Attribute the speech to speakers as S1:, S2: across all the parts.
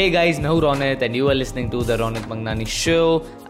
S1: हे guys मैं हूँ Raunak and you are listening to the Raunak Mangnani show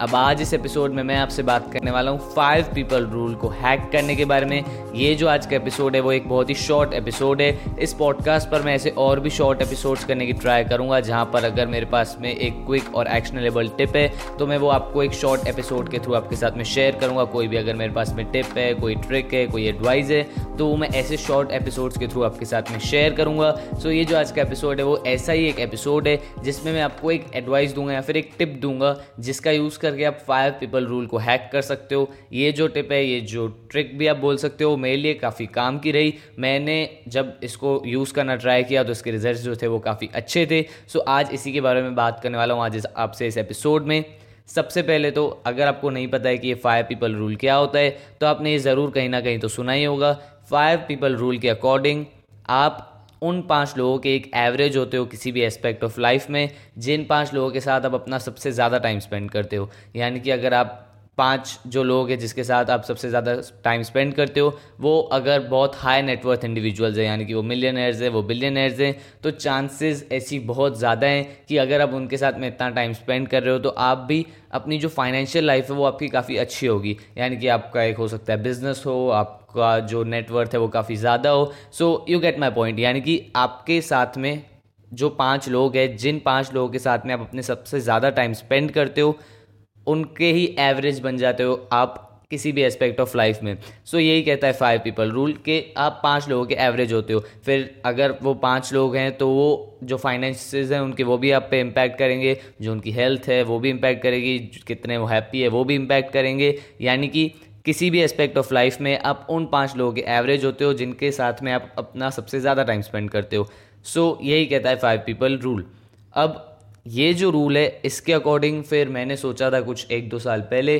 S1: अब आज इस एपिसोड में मैं आपसे बात करने वाला हूँ फाइव पीपल रूल को हैक करने के बारे में। ये जो आज का एपिसोड है, वो एक बहुत ही शॉर्ट एपिसोड है। इस पॉडकास्ट पर मैं ऐसे और भी शॉर्ट एपिसोड्स करने की ट्राई करूँगा, जहाँ पर अगर मेरे पास में एक क्विक और एक्शनेबल टिप है तो मैं वो आपको एक शॉर्ट एपिसोड के थ्रू आपके साथ में शेयर करूँगा। कोई भी अगर मेरे पास में टिप है, कोई ट्रिक है, कोई एडवाइस है तो वो मैं ऐसे शॉर्ट एपिसोड्स के थ्रू आपके साथ में शेयर करूँगा। सो ये जो आज का एपिसोड है, वो ऐसा ही एक एपिसोड है जिसमें मैं आपको एक एडवाइस दूँगा या फिर एक टिप दूँगा, जिसका यूज़ करके आप फाइव पीपल रूल को हैक कर सकते हो। ये जो टिप है, ये जो ट्रिक भी आप बोल सकते हो, मेरे लिए काफ़ी काम की रही। मैंने जब इसको यूज़ करना ट्राई किया तो इसके रिज़ल्ट जो थे, वो काफ़ी अच्छे थे। सो आज इसी के बारे में बात करने वाला हूँ, आज आपसे इस एपिसोड में। सबसे पहले तो अगर आपको नहीं पता है कि ये फाइव पीपल रूल क्या होता है तो आपने ये ज़रूर कहीं ना कहीं तो सुना ही होगा। फाइव पीपल रूल के अकॉर्डिंग आप उन पाँच लोगों के एक एवरेज होते हो किसी भी एस्पेक्ट ऑफ़ लाइफ में, जिन पाँच लोगों के साथ आप अपना सबसे ज़्यादा टाइम स्पेंड करते हो। यानी कि अगर आप पाँच जो लोग हैं जिसके साथ आप सबसे ज़्यादा टाइम स्पेंड करते हो, वो अगर बहुत हाई नेटवर्थ इंडिविजुअल्स हैं, यानी कि वो मिलियनर्स हैं, वो बिलियनर्स हैं तो चांसेस ऐसी बहुत ज़्यादा हैं कि अगर आप उनके साथ में इतना टाइम स्पेंड कर रहे हो तो आप भी अपनी जो फाइनेंशियल लाइफ है, वो आपकी काफ़ी अच्छी होगी। यानी कि आपका एक हो सकता है बिज़नेस हो, आपका जो नेटवर्थ है, वो काफ़ी ज़्यादा हो। So you get my point यानी कि आपके साथ में जो पाँच लोग हैं, जिन पाँच लोगों के साथ में आप अपने सबसे ज़्यादा टाइम स्पेंड करते हो उनके ही एवरेज बन जाते हो आप किसी भी एस्पेक्ट ऑफ़ लाइफ में। सो so, यही कहता है फाइव पीपल रूल कि आप पाँच लोगों के एवरेज होते हो। फिर अगर वो पाँच लोग हैं तो वो जो फाइनेंसेस हैं उनके वो भी आप पे इम्पैक्ट करेंगे। जो उनकी हेल्थ है वो भी इम्पैक्ट करेगी। कितने वो हैप्पी है वो भी इम्पैक्ट करेंगे। यानी कि किसी भी एस्पेक्ट ऑफ़ लाइफ में आप उन पाँच लोगों के एवरेज होते हो जिनके साथ में आप अपना सबसे ज़्यादा टाइम स्पेंड करते हो। सो so, यही कहता है फाइव पीपल रूल अब ये जो रूल है, इसके अकॉर्डिंग फिर मैंने सोचा था कुछ एक दो साल पहले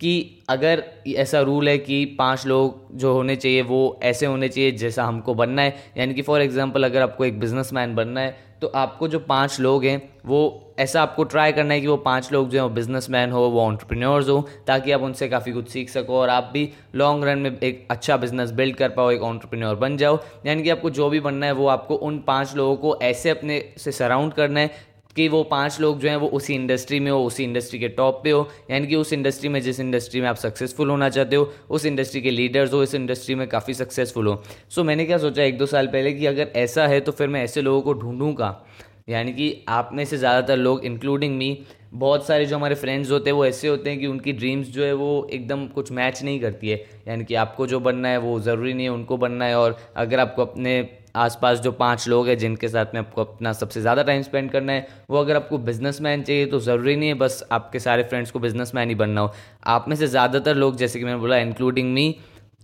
S1: कि अगर ऐसा रूल है कि पाँच लोग जो होने चाहिए, वो ऐसे होने चाहिए जैसा हमको बनना है। यानी कि फॉर एग्जांपल अगर आपको एक बिजनेसमैन बनना है तो आपको जो पाँच लोग हैं, वो ऐसा आपको ट्राई करना है कि वो पाँच लोग जो हैं, वो बिजनेसमैन हो, वो ऑन्टरप्रेन्योर्स हो, ताकि आप उनसे काफ़ी कुछ सीख सको और आप भी लॉन्ग रन में एक अच्छा बिज़नेस बिल्ड कर पाओ, एक ऑन्टरप्रेन्योर बन जाओ। यानी कि आपको जो भी बनना है, वो आपको उन पाँच लोगों को ऐसे अपने से सराउंड करना है कि वो पाँच लोग जो हैं वो उसी इंडस्ट्री में हो, उसी इंडस्ट्री के टॉप पे हो। यानी कि उस इंडस्ट्री में, जिस इंडस्ट्री में आप सक्सेसफुल होना चाहते हो, उस इंडस्ट्री के लीडर्स हो, इस इंडस्ट्री में काफ़ी सक्सेसफुल हो। सो मैंने क्या सोचा एक दो साल पहले कि अगर ऐसा है तो फिर मैं ऐसे लोगों को ढूंढूँगा यानी कि आप में से ज़्यादातर लोग इंक्लूडिंग मी बहुत सारे जो हमारे फ्रेंड्स होते हैं, वो ऐसे होते हैं कि उनकी ड्रीम्स जो है वो एकदम कुछ मैच नहीं करती है। यानी कि आपको जो बनना है, वो ज़रूरी नहीं है उनको बनना है। और अगर आपको अपने आसपास जो पाँच लोग हैं जिनके साथ में आपको अपना सबसे ज़्यादा टाइम स्पेंड करना है, वो अगर आपको बिजनेसमैन चाहिए तो ज़रूरी नहीं है, बस आपके सारे फ्रेंड्स को बिजनेसमैन ही बनना हो। आप में से ज़्यादातर लोग, जैसे कि मैंने बोला इंक्लूडिंग मी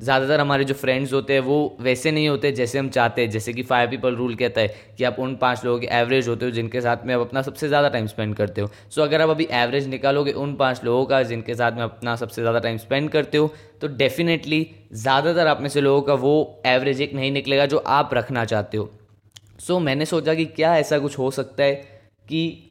S1: ज़्यादातर हमारे जो फ्रेंड्स होते हैं वो वैसे नहीं होते जैसे हम चाहते हैं। जैसे कि फाइव पीपल रूल कहता है कि आप उन पाँच लोगों के एवरेज होते हो जिनके साथ में आप अपना सबसे ज़्यादा टाइम स्पेंड करते हो। सो so, अगर आप अभी एवरेज निकालोगे उन पाँच लोगों का जिनके साथ में अपना सबसे ज़्यादा टाइम स्पेंड करते हो तो डेफिनेटली ज़्यादातर आप में से लोगों का वो एवरेज एक नहीं निकलेगा जो आप रखना चाहते हो। सो so, मैंने सोचा कि क्या ऐसा कुछ हो सकता है कि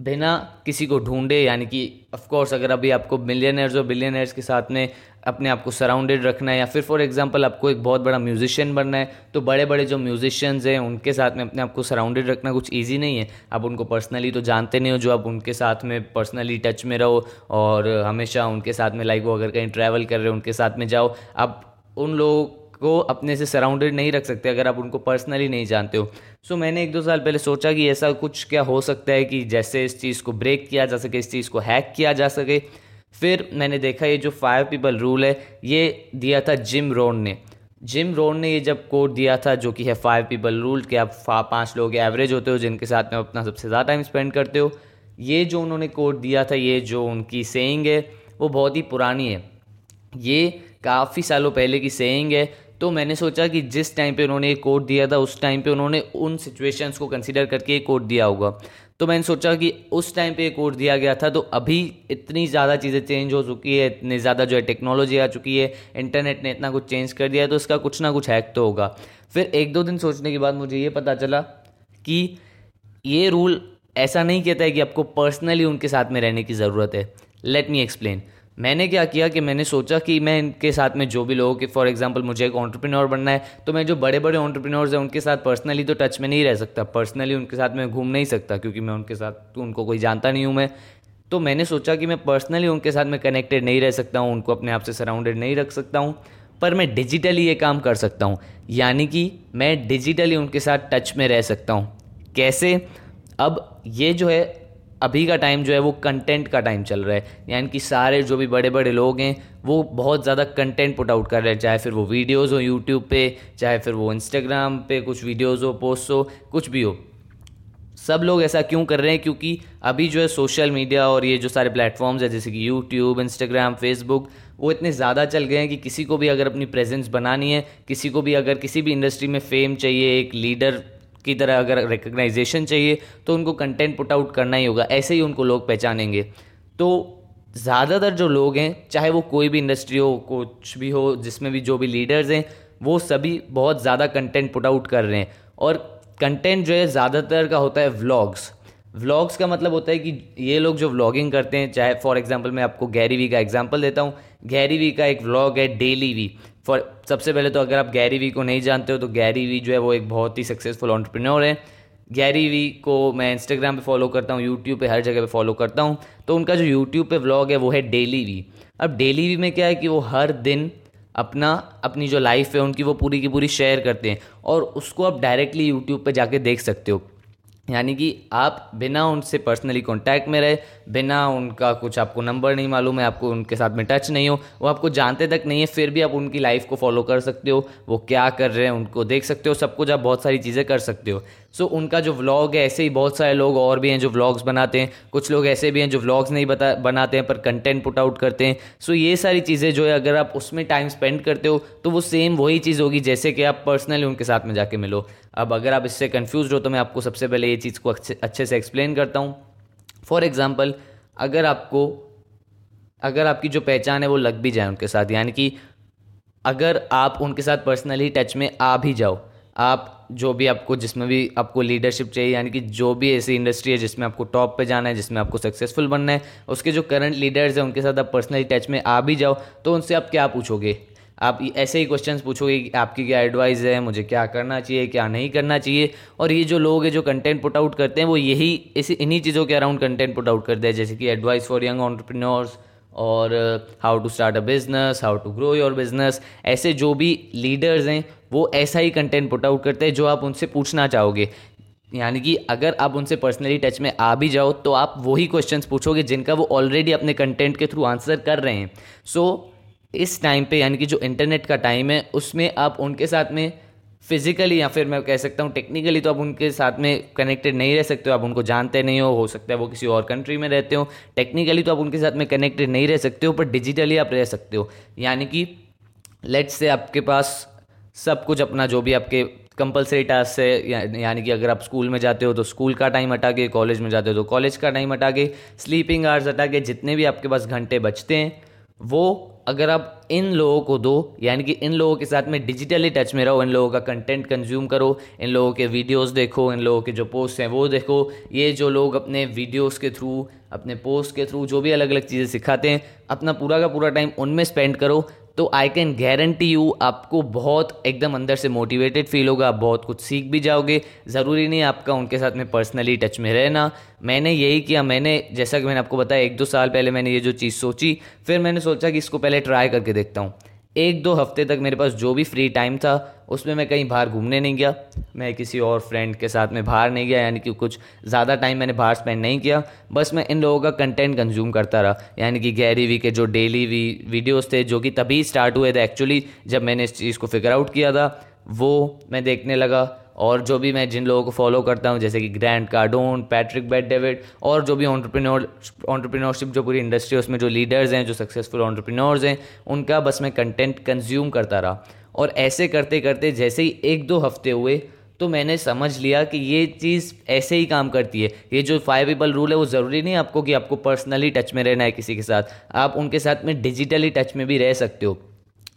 S1: बिना किसी को ढूंढे यानी कि ऑफ़ कोर्स अगर अभी आपको मिलियनर्स और बिलियनर्स के साथ में अपने आप को सराउंडेड रखना है या फिर फॉर एग्जांपल आपको एक बहुत बड़ा म्यूजिशियन बनना है तो बड़े बड़े जो म्यूजिशियंस हैं उनके साथ में अपने आप को सराउंडेड रखना कुछ ईजी नहीं है। आप उनको पर्सनली तो जानते नहीं हो जो आप उनके साथ में पर्सनली टच में रहो और हमेशा उनके साथ में लाइक वो अगर कहीं ट्रैवल कर रहे हो उनके साथ में जाओ। आप उन लोगों को अपने से सराउंडेड नहीं रख सकते अगर आप उनको पर्सनली नहीं जानते हो। सो so, मैंने एक दो साल पहले सोचा कि ऐसा कुछ क्या हो सकता है कि जैसे इस चीज़ को ब्रेक किया जा सके इस चीज़ को हैक किया जा सके। फिर मैंने देखा ये जो फाइव पीपल रूल है, ये दिया था जिम रोन ने। जिम रोन ने ये जब कोड दिया था, जो कि है फाइव पीपल रूल कि आप पाँच लोग एवरेज होते हो, जिनके साथ में अपना सबसे ज़्यादा टाइम स्पेंड करते हो, ये जो उन्होंने कोड दिया था, ये जो उनकी सेइंग है, वो बहुत ही पुरानी है। ये काफ़ी सालों पहले की सेइंग है तो मैंने सोचा कि जिस टाइम पे उन्होंने ये कोड दिया था, उस टाइम पे उन्होंने उन सिचुएशंस को कंसिडर करके ये कोड दिया होगा। तो मैंने सोचा कि उस टाइम पे ये कोर्स दिया गया था तो अभी इतनी ज़्यादा चीज़ें चेंज हो चुकी है, इतनी ज़्यादा जो है टेक्नोलॉजी आ चुकी है इंटरनेट ने इतना कुछ चेंज कर दिया है तो इसका कुछ ना कुछ हैक तो होगा। फिर एक दो दिन सोचने के बाद मुझे ये पता चला कि ये रूल ऐसा नहीं कहता है कि आपको पर्सनली उनके साथ में रहने की ज़रूरत है। लेट मी एक्सप्लेन मैंने क्या किया कि मैंने सोचा कि मैं इनके साथ में जो भी लोगों के फॉर एग्ज़ाम्पल मुझे एक ऑन्टरप्रिनोर बनना है तो मैं जो बड़े बड़े ऑन्टरप्रिनोर्स हैं, उनके साथ पर्सनली तो टच में नहीं रह सकता। पर्सनली उनके साथ में घूम नहीं सकता, क्योंकि मैं उनके साथ तो उनको कोई जानता नहीं हूँ मैं। तो मैंने सोचा कि मैं पर्सनली उनके साथ में कनेक्टेड नहीं रह सकता हूँ, उनको अपने आप से सराउंडेड नहीं रख सकता हूँ, पर मैं डिजिटली ये काम कर सकता हूँ। यानी कि मैं डिजिटली उनके साथ टच में रह सकता हूँ। कैसे? अब ये जो है अभी का टाइम जो है वो कंटेंट का टाइम चल रहा है। यानी कि सारे जो भी बड़े बड़े लोग हैं, वो बहुत ज़्यादा कंटेंट पुट आउट कर रहे हैं, चाहे फिर वो वीडियोज़ हो यूट्यूब पे, चाहे फिर वो इंस्टाग्राम पे, कुछ वीडियोज़ हो पोस्ट हो, कुछ भी हो। सब लोग ऐसा क्यों कर रहे हैं? क्योंकि अभी जो है सोशल मीडिया और ये जो सारे प्लेटफॉर्म्स है, जैसे कि यूट्यूब इंस्टाग्राम फेसबुक वो इतने ज़्यादा चल गए हैं कि किसी को भी अगर अपनी प्रेजेंस बनानी है, किसी को भी अगर किसी भी इंडस्ट्री में फेम चाहिए, एक लीडर की तरह अगर रिकग्नाइजेशन चाहिए तो उनको कंटेंट पुट आउट करना ही होगा। ऐसे ही उनको लोग पहचानेंगे। तो ज़्यादातर जो लोग हैं, चाहे वो कोई भी इंडस्ट्री हो, कुछ भी हो, जिसमें भी जो भी लीडर्स हैं, वो सभी बहुत ज़्यादा कंटेंट पुट आउट कर रहे हैं। और कंटेंट जो है, ज़्यादातर का होता है व्लॉग्स व्लॉग्स का मतलब होता है कि ये लोग जो व्लॉगिंग करते हैं, चाहे फॉर एग्जांपल मैं आपको गैरी वी का एग्जांपल देता हूँ। गैरी वी का एक व्लॉग है डेली वी फॉर सबसे पहले तो अगर आप गैरी वी को नहीं जानते हो तो गैरी वी जो है वो एक बहुत ही सक्सेसफुल ऑन्टरप्रिन्योर है। गैरी वी को मैं इंस्टाग्राम पे फॉलो करता हूँ यूट्यूब पे हर जगह पे फॉलो करता हूँ। तो उनका जो यूट्यूब पे व्लॉग है, वो है डेली वी अब डेली वी में क्या है कि वो हर दिन अपना, अपनी जो लाइफ है, उनकी वो पूरी की पूरी शेयर करते हैं। और उसको आप डायरेक्टली यूट्यूब पे जाके देख सकते हो। यानी कि आप बिना उनसे पर्सनली कांटेक्ट में रहे बिना उनका कुछ आपको नंबर नहीं मालूम है आपको उनके साथ में टच नहीं हो वो आपको जानते तक नहीं है फिर भी आप उनकी लाइफ को फॉलो कर सकते हो वो क्या कर रहे हैं उनको देख सकते हो सब कुछ आप बहुत सारी चीज़ें कर सकते हो। सो so, उनका जो व्लॉग है ऐसे ही बहुत सारे लोग और भी हैं जो व्लॉग्स बनाते हैं कुछ लोग ऐसे भी हैं जो व्लॉग्स नहीं बता बनाते हैं पर कंटेंट पुट आउट करते हैं। सो so, ये सारी चीज़ें जो है अगर आप उसमें टाइम स्पेंड करते हो तो वो सेम वही चीज़ होगी जैसे कि आप पर्सनली उनके साथ में जाके मिलो। अब अगर आप इससे कन्फ्यूज़ हो तो मैं आपको सबसे पहले ये चीज़ को अच्छे अच्छे से एक्सप्लेन करता हूँ। फॉर एग्ज़ाम्पल अगर आपको अगर आपकी जो पहचान है, वो लग भी जाए उनके साथ, यानी कि अगर आप उनके साथ पर्सनली टच में आ भी जाओ, आप जो भी आपको जिसमें भी आपको लीडरशिप चाहिए, यानी कि जो भी ऐसी इंडस्ट्री है, जिसमें आपको टॉप पे जाना है, जिसमें आपको सक्सेसफुल बनना है, उसके जो करंट लीडर्स हैं, उनके साथ आप पर्सनली टच में आ भी जाओ तो उनसे आप क्या पूछोगे? आप ऐसे ही क्वेश्चन पूछोगे कि आपकी क्या एडवाइस है मुझे क्या करना चाहिए क्या नहीं करना चाहिए? और ये जो लोग हैं जो कंटेंट पुट आउट करते हैं वो यही इसी इन्हीं चीज़ों के अराउंड कंटेंट पुट आउट करते हैं जैसे कि एडवाइस फॉर यंग ऑन्टरप्रीनोर्स और how to start a business how to grow your business ऐसे जो भी लीडर्स हैं वो ऐसा ही कंटेंट पुट आउट करते हैं जो आप उनसे पूछना चाहोगे। यानी कि अगर आप उनसे पर्सनली टच में आ भी जाओ तो आप वही क्वेश्चंस पूछोगे जिनका वो ऑलरेडी अपने कंटेंट के थ्रू आंसर कर रहे हैं। सो so, इस टाइम पे यानी कि जो इंटरनेट का टाइम है उसमें आप उनके साथ में फिजिकली या फिर मैं कह सकता हूँ टेक्निकली तो आप उनके साथ में कनेक्टेड नहीं रह सकते हो आप उनको जानते नहीं हो हो सकता है वो किसी और कंट्री में रहते हो। टेक्निकली तो आप उनके साथ में कनेक्टेड नहीं रह सकते हो पर डिजिटली आप रह सकते हो। यानी कि लेट्स से आपके पास सब कुछ अपना जो भी आपके कंपलसरी टास्क है या, यानी कि अगर आप स्कूल में जाते हो तो स्कूल का टाइम हटा के कॉलेज में जाते हो तो कॉलेज का टाइम हटा के स्लीपिंग आवर्स हटा के जितने भी आपके पास घंटे बचते हैं वो अगर आप इन लोगों को दो, यानी कि इन लोगों के साथ में डिजिटली टच में रहो, इन लोगों का कंटेंट कंज्यूम करो, इन लोगों के वीडियोस देखो, इन लोगों के जो पोस्ट हैं वो देखो। ये जो लोग अपने वीडियोस के थ्रू अपने पोस्ट के थ्रू जो भी अलग अलग चीज़ें सिखाते हैं, अपना पूरा का पूरा टाइम उनमें स्पेंड करो। तो आई कैन गारंटी यू आपको बहुत एकदम अंदर से मोटिवेटेड फील होगा आप बहुत कुछ सीख भी जाओगे। ज़रूरी नहीं आपका उनके साथ में पर्सनली टच में रहना। मैंने यही किया, मैंने जैसा कि मैंने आपको बताया, एक दो साल पहले मैंने ये जो चीज़ सोची, फिर मैंने सोचा कि इसको पहले ट्राई करके देखता हूँ। एक दो हफ़्ते तक मेरे पास जो भी फ्री टाइम था, उसमें मैं कहीं बाहर घूमने नहीं गया। मैं किसी और फ्रेंड के साथ में बाहर नहीं गया, यानी कि कुछ ज़्यादा टाइम मैंने बाहर स्पेंड नहीं किया। बस मैं इन लोगों का कंटेंट कंज्यूम करता रहा, यानी कि गैरी वी के जो डेली वी वीडियोस थे, जो कि तभी स्टार्ट हुए थे एक्चुअली जब मैंने इस चीज़ को फिगर आउट किया था, वो मैं देखने लगा। और जो भी मैं जिन लोगों को फॉलो करता हूँ, जैसे कि Grant Cardone Patrick Bet David और जो भी ऑन्टरप्रीनोर ऑन्टरप्रीनोरशिप जो पूरी इंडस्ट्री है, उसमें जो लीडर्स हैं, जो सक्सेसफुल ऑन्टरप्रीनोर्स हैं, उनका बस मैं कंटेंट कंज्यूम करता रहा। और ऐसे करते करते जैसे ही एक दो हफ़्ते हुए तो मैंने समझ लिया कि ये चीज़ ऐसे ही काम करती है। ये जो फाइव पीपल रूल है, वो ज़रूरी नहीं है आपको कि आपको पर्सनली टच में रहना है किसी के साथ। आप उनके साथ में डिजिटली टच में भी रह सकते हो।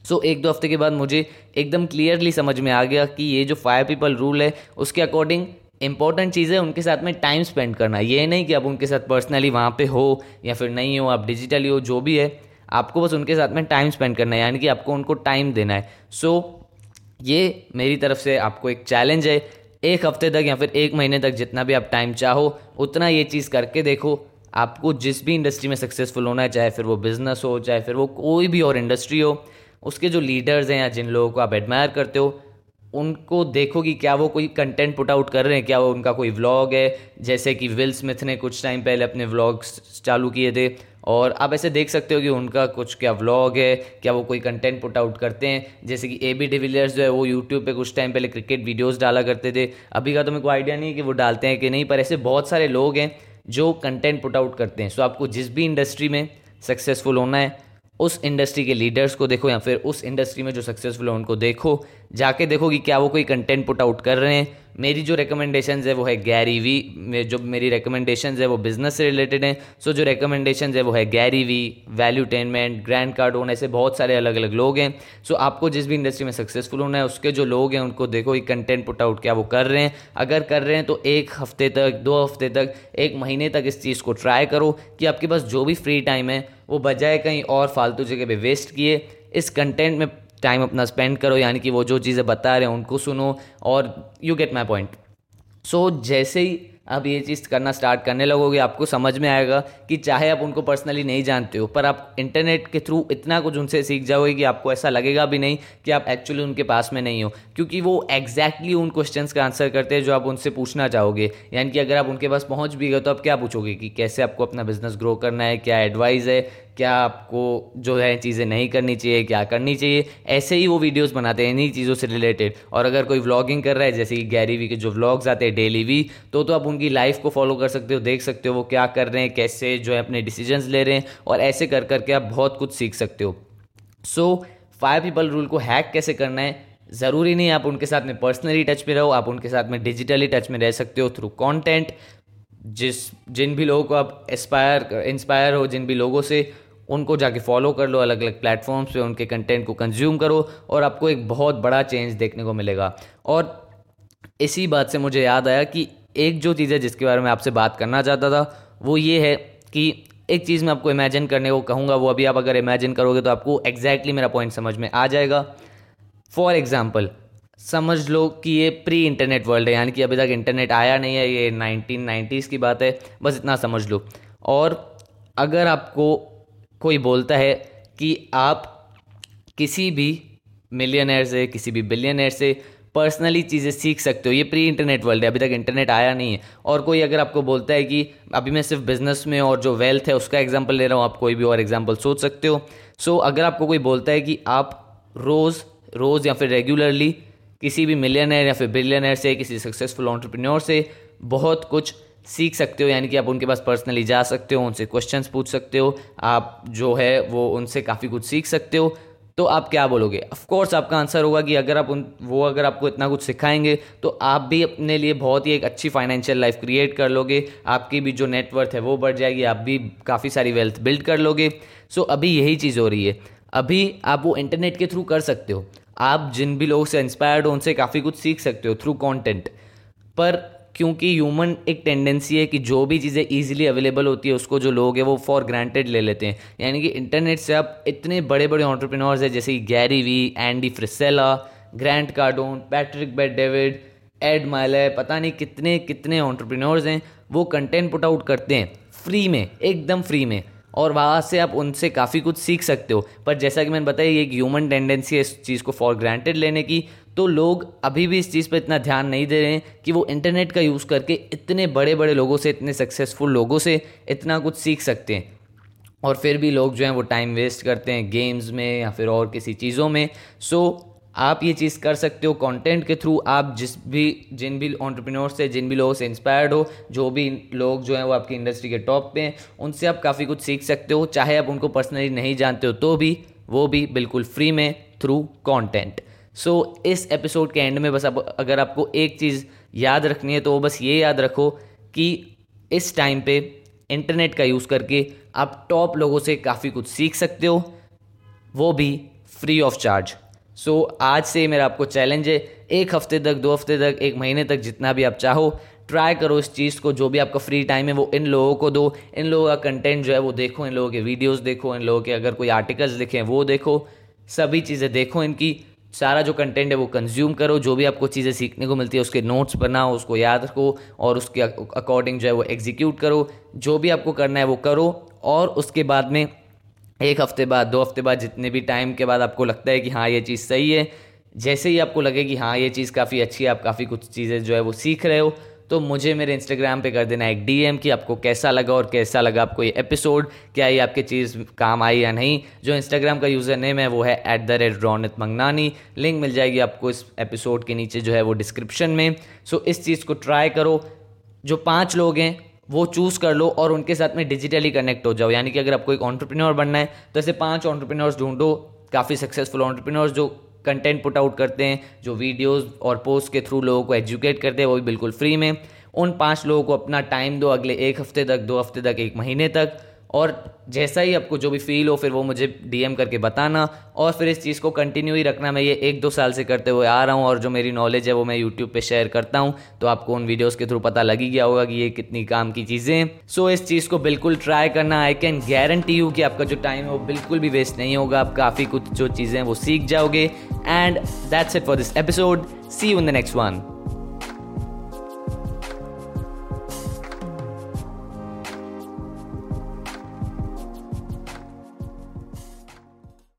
S1: सो so, एक दो हफ़्ते के बाद मुझे एकदम क्लियरली समझ में आ गया कि ये जो फाइव पीपल रूल है उसके अकॉर्डिंग इंपॉर्टेंट चीज़ है उनके साथ में टाइम स्पेंड करना ये नहीं कि आप उनके साथ पर्सनली वहाँ पे हो या फिर नहीं हो आप डिजिटली हो जो भी है आपको बस उनके साथ में टाइम स्पेंड करना है यानी कि आपको उनको टाइम देना है। सो so, ये मेरी तरफ़ से आपको एक चैलेंज है। एक हफ़्ते तक या फिर एक महीने तक जितना भी आप टाइम चाहो उतना ये चीज़ करके देखो आपको जिस भी इंडस्ट्री में सक्सेसफुल होना है चाहे फिर वो बिज़नेस हो चाहे फिर वो कोई भी और इंडस्ट्री हो उसके जो लीडर्स हैं या जिन लोगों को आप एडमायर करते हो, उनको देखो कि क्या वो कोई कंटेंट पुट आउट कर रहे हैं, क्या वो उनका कोई व्लॉग है? जैसे कि विल स्मिथ ने कुछ टाइम पहले अपने व्लॉग्स चालू किए थे, और आप ऐसे देख सकते हो कि उनका कुछ क्या व्लॉग है, क्या वो कोई कंटेंट पुट आउट करते हैं। जैसे कि ए बी डिविलियर्स जो है, वो यूट्यूब पे कुछ टाइम पहले क्रिकेट वीडियोस डाला करते थे। अभी का तो मेरे को आइडिया नहीं है कि वो डालते हैं कि नहीं, पर ऐसे बहुत सारे लोग हैं जो कंटेंट पुट आउट करते हैं। सो आपको जिस भी इंडस्ट्री में सक्सेसफुल होना है उस इंडस्ट्री के लीडर्स को देखो या फिर उस इंडस्ट्री में जो सक्सेसफुल है, उनको देखो। जाके देखो कि क्या वो कोई कंटेंट पुट आउट कर रहे हैं। मेरी जो रिकमेंडेशन है वो है गैरी वी जो मेरी रिकमेंडेशन है वो बिज़नेस से रिलेटेड हैं। सो जो रिकमेंडेशन है वो है Gary Vee valuetainment Grant Cardone ऐसे बहुत सारे अलग अलग लोग हैं। सो आपको जिस भी इंडस्ट्री में सक्सेसफुल होना है, उसके जो लोग हैं, उनको देखो ये कंटेंट पुट आउट क्या वो कर रहे हैं। अगर कर रहे हैं तो एक हफ़्ते तक, दो हफ़्ते तक, एक महीने तक इस चीज़ को ट्राई करो कि आपके पास जो भी फ्री टाइम है, वो बजाय कहीं और फालतू जगह पे वेस्ट किए। इस कंटेंट में टाइम अपना स्पेंड करो, यानी कि वो जो चीज़ें बता रहे हैं, उनको सुनो और you get my point so जैसे ही आप ये चीज़ करना स्टार्ट करने लगोगे, आपको समझ में आएगा कि चाहे आप उनको पर्सनली नहीं जानते हो, पर आप इंटरनेट के थ्रू इतना कुछ उनसे सीख जाओगे कि आपको ऐसा लगेगा भी नहीं कि आप एक्चुअली उनके पास में नहीं हो, क्योंकि वो एग्जैक्टली exactly उन क्वेश्चंस का आंसर करते हैं जो आप उनसे पूछना चाहोगे. यानी कि अगर आप उनके पास पहुँच भी गए तो आप क्या पूछोगे कि कैसे आपको अपना बिज़नेस ग्रो करना है, क्या एडवाइस है क्या आपको जो है चीज़ें नहीं करनी चाहिए, क्या करनी चाहिए? ऐसे ही वो वीडियोस बनाते हैं, इन्हीं चीज़ों से रिलेटेड और अगर कोई व्लॉगिंग कर रहा है, जैसे कि गैरी वी के जो व्लॉग्स आते हैं डेली वी तो तो आप उनकी लाइफ को फॉलो कर सकते हो, देख सकते हो वो क्या कर रहे हैं, कैसे जो है अपने डिसीजंस ले रहे हैं, और ऐसे कर करके आप बहुत कुछ सीख सकते हो। सो फाइव पीपल रूल को हैक कैसे करना है? ज़रूरी नहीं आप उनके साथ में पर्सनली टच में रहो, आप उनके साथ में डिजिटली टच में रह सकते हो थ्रू कंटेंट जिस, जिन भी लोगों को आप एस्पायर इंस्पायर हो, जिन भी लोगों से उनको जाके फॉलो कर लो अलग अलग प्लेटफॉर्म्स पे, उनके कंटेंट को कंज्यूम करो और आपको एक बहुत बड़ा चेंज देखने को मिलेगा। और इसी बात से मुझे याद आया कि एक जो चीज़ है जिसके बारे में आपसे बात करना चाहता था, वो ये है कि एक चीज़ मैं आपको इमेजिन करने को कहूँगा, वो अभी आप अगर इमेजिन करोगे तो आपको एग्जैक्टली exactly मेरा पॉइंट समझ में आ जाएगा। फॉर एग्ज़ाम्पल समझ लो कि ये प्री इंटरनेट वर्ल्ड है, यानी कि अभी तक इंटरनेट आया नहीं है, ये नाइनटीन नाइन्टीज़ की बात है, बस इतना समझ लो। और अगर आपको कोई बोलता है कि आप किसी भी मिलियनर से किसी भी बिलियनर से पर्सनली चीज़ें सीख सकते हो। ये प्री इंटरनेट वर्ल्ड है अभी तक इंटरनेट आया नहीं है। और कोई अगर आपको बोलता है कि अभी मैं सिर्फ़ बिज़नेस में और जो वेल्थ है उसका एग्जांपल ले रहा हूँ आप कोई भी और एग्जांपल सोच सकते हो। सो so, अगर आपको कोई बोलता है कि आप रोज़ रोज़ या फिर रेगुलरली किसी भी मिलियनर या फिर बिलियनर से किसी सक्सेसफुल ऑन्टरप्रेन्योर से बहुत कुछ सीख सकते हो, यानी कि आप उनके पास पर्सनली जा सकते हो, उनसे क्वेश्चंस पूछ सकते हो, आप जो है वो उनसे काफ़ी कुछ सीख सकते हो। तो आप क्या बोलोगे? ऑफ़ कोर्स आपका आंसर होगा कि अगर आप उन, वो अगर आपको इतना कुछ सिखाएँगे तो आप भी अपने लिए बहुत ही एक अच्छी फाइनेंशियल लाइफ क्रिएट कर लोगे, आपकी भी जो नेटवर्थ है वो बढ़ जाएगी, आप भी काफ़ी सारी वेल्थ बिल्ड कर लोगे। सो अभी यही चीज़ हो रही है। अभी आप वो इंटरनेट के थ्रू कर सकते हो। आप जिन भी लोगों से इंस्पायर्ड हो, उनसे काफ़ी कुछ सीख सकते हो थ्रू कॉन्टेंट पर क्योंकि ह्यूमन एक टेंडेंसी है कि जो भी चीज़ें ईजिली अवेलेबल होती है, उसको जो लोग हैं वो फॉर ग्रांटेड ले लेते हैं। यानी कि इंटरनेट से आप इतने बड़े बड़े ऑन्टरप्रिनोर्स हैं, जैसे Gary Vee Andy Frisella Grant Cardone Patrick Bet David Ed Mylett पता नहीं कितने कितने ऑन्टरप्रिनोर्स हैं, वो कंटेंट पुट आउट करते हैं फ्री में, एकदम फ्री में। और वहाँ से आप उनसे काफ़ी कुछ सीख सकते हो। पर जैसा कि मैंने बताया, ये एक ह्यूमन टेंडेंसी है इस चीज़ को फॉर ग्रांटेड लेने की। तो लोग अभी भी इस चीज़ पर इतना ध्यान नहीं दे रहे हैं कि वो इंटरनेट का यूज़ करके इतने बड़े बड़े लोगों से, इतने सक्सेसफुल लोगों से इतना कुछ सीख सकते हैं। और फिर भी लोग जो हैं वो टाइम वेस्ट करते हैं गेम्स में या फिर और किसी चीज़ों में। सो आप ये चीज़ कर सकते हो कंटेंट के थ्रू आप जिस भी, जिन भी ऑन्टरप्रिनोर से, जिन भी लोगों से इंस्पायर्ड हो, जो भी लोग जो हैं वो आपकी इंडस्ट्री के टॉप पे हैं, उनसे आप काफ़ी कुछ सीख सकते हो। चाहे आप उनको पर्सनली नहीं जानते हो तो भी, वो भी बिल्कुल फ्री में थ्रू कॉन्टेंट सो so, इस एपिसोड के एंड में बस अब अगर आपको एक चीज़ याद रखनी है तो बस ये याद रखो कि इस टाइम पे इंटरनेट का यूज़ करके आप टॉप लोगों से काफ़ी कुछ सीख सकते हो। वो भी फ्री ऑफ़ चार्ज सो आज से मेरा आपको चैलेंज है एक हफ़्ते तक दो हफ़्ते तक एक महीने तक जितना भी आप चाहो ट्राई करो इस चीज़ को जो भी आपका फ्री टाइम है वो इन लोगों को दो। इन लोगों का कंटेंट जो है वो देखो इन लोगों के वीडियोस देखो इन लोगों के अगर कोई आर्टिकल्स देखें वो देखो। सभी चीज़ें देखो इनकी। सारा जो कंटेंट है वो कंज्यूम करो, जो भी आपको चीज़ें सीखने को मिलती है, उसके नोट्स बनाओ, उसको याद रखो और उसके अकॉर्डिंग जो है वो एग्जीक्यूट करो। जो भी आपको करना है वो करो और उसके बाद में एक हफ़्ते बाद, दो हफ़्ते बाद जितने भी टाइम के बाद आपको लगता है कि हाँ ये चीज़ सही है, जैसे ही आपको लगे कि हाँ ये चीज़ काफ़ी अच्छी है, आप काफ़ी कुछ चीज़ें जो है वो सीख रहे हो तो मुझे मेरे इंस्टाग्राम पे कर देना एक डीएम कि आपको कैसा लगा और कैसा लगा आपको ये एपिसोड क्या ये आपकी चीज़ काम आई या नहीं। जो इंस्टाग्राम का यूज़र नेम है वो है at the rate Ronit Mangnani link मिल जाएगी आपको इस एपिसोड के नीचे जो है वो डिस्क्रिप्शन में। सो इस चीज़ को ट्राई करो। जो पाँच लोग हैं, वो चूज़ कर लो और उनके साथ में डिजिटली कनेक्ट हो जाओ। यानी कि अगर आपको एक ऑन्टरप्रीनोर बनना है तो ऐसे पाँच ऑन्टरप्रीनोर्स ढूंढो। काफ़ी सक्सेसफुल ऑन्टरप्रीनोर्स जो कंटेंट पुट आउट करते हैं, जो वीडियोस और पोस्ट के थ्रू लोगों को एजुकेट करते हैं, वो भी बिल्कुल फ्री में। उन पाँच लोगों को अपना टाइम दो अगले एक हफ़्ते तक, दो हफ़्ते तक, एक महीने तक। और जैसा ही आपको जो भी फील हो, फिर वो मुझे डीएम करके बताना और फिर इस चीज़ को कंटिन्यू ही रखना। मैं ये एक दो साल से करते हुए आ रहा हूँ और जो मेरी नॉलेज है, वो मैं यूट्यूब पे शेयर करता हूँ। तो आपको उन वीडियोस के थ्रू पता लग ही गया होगा कि ये कितनी काम की चीज़ें हैं। सो इस चीज़ को बिल्कुल ट्राई करना। आई कैन गारंटी यू कि आपका जो टाइम है, वो बिल्कुल भी वेस्ट नहीं होगा। आप काफ़ी कुछ जो चीज़ें हैं, वो सीख जाओगे। And that's it for this episode see you in the next one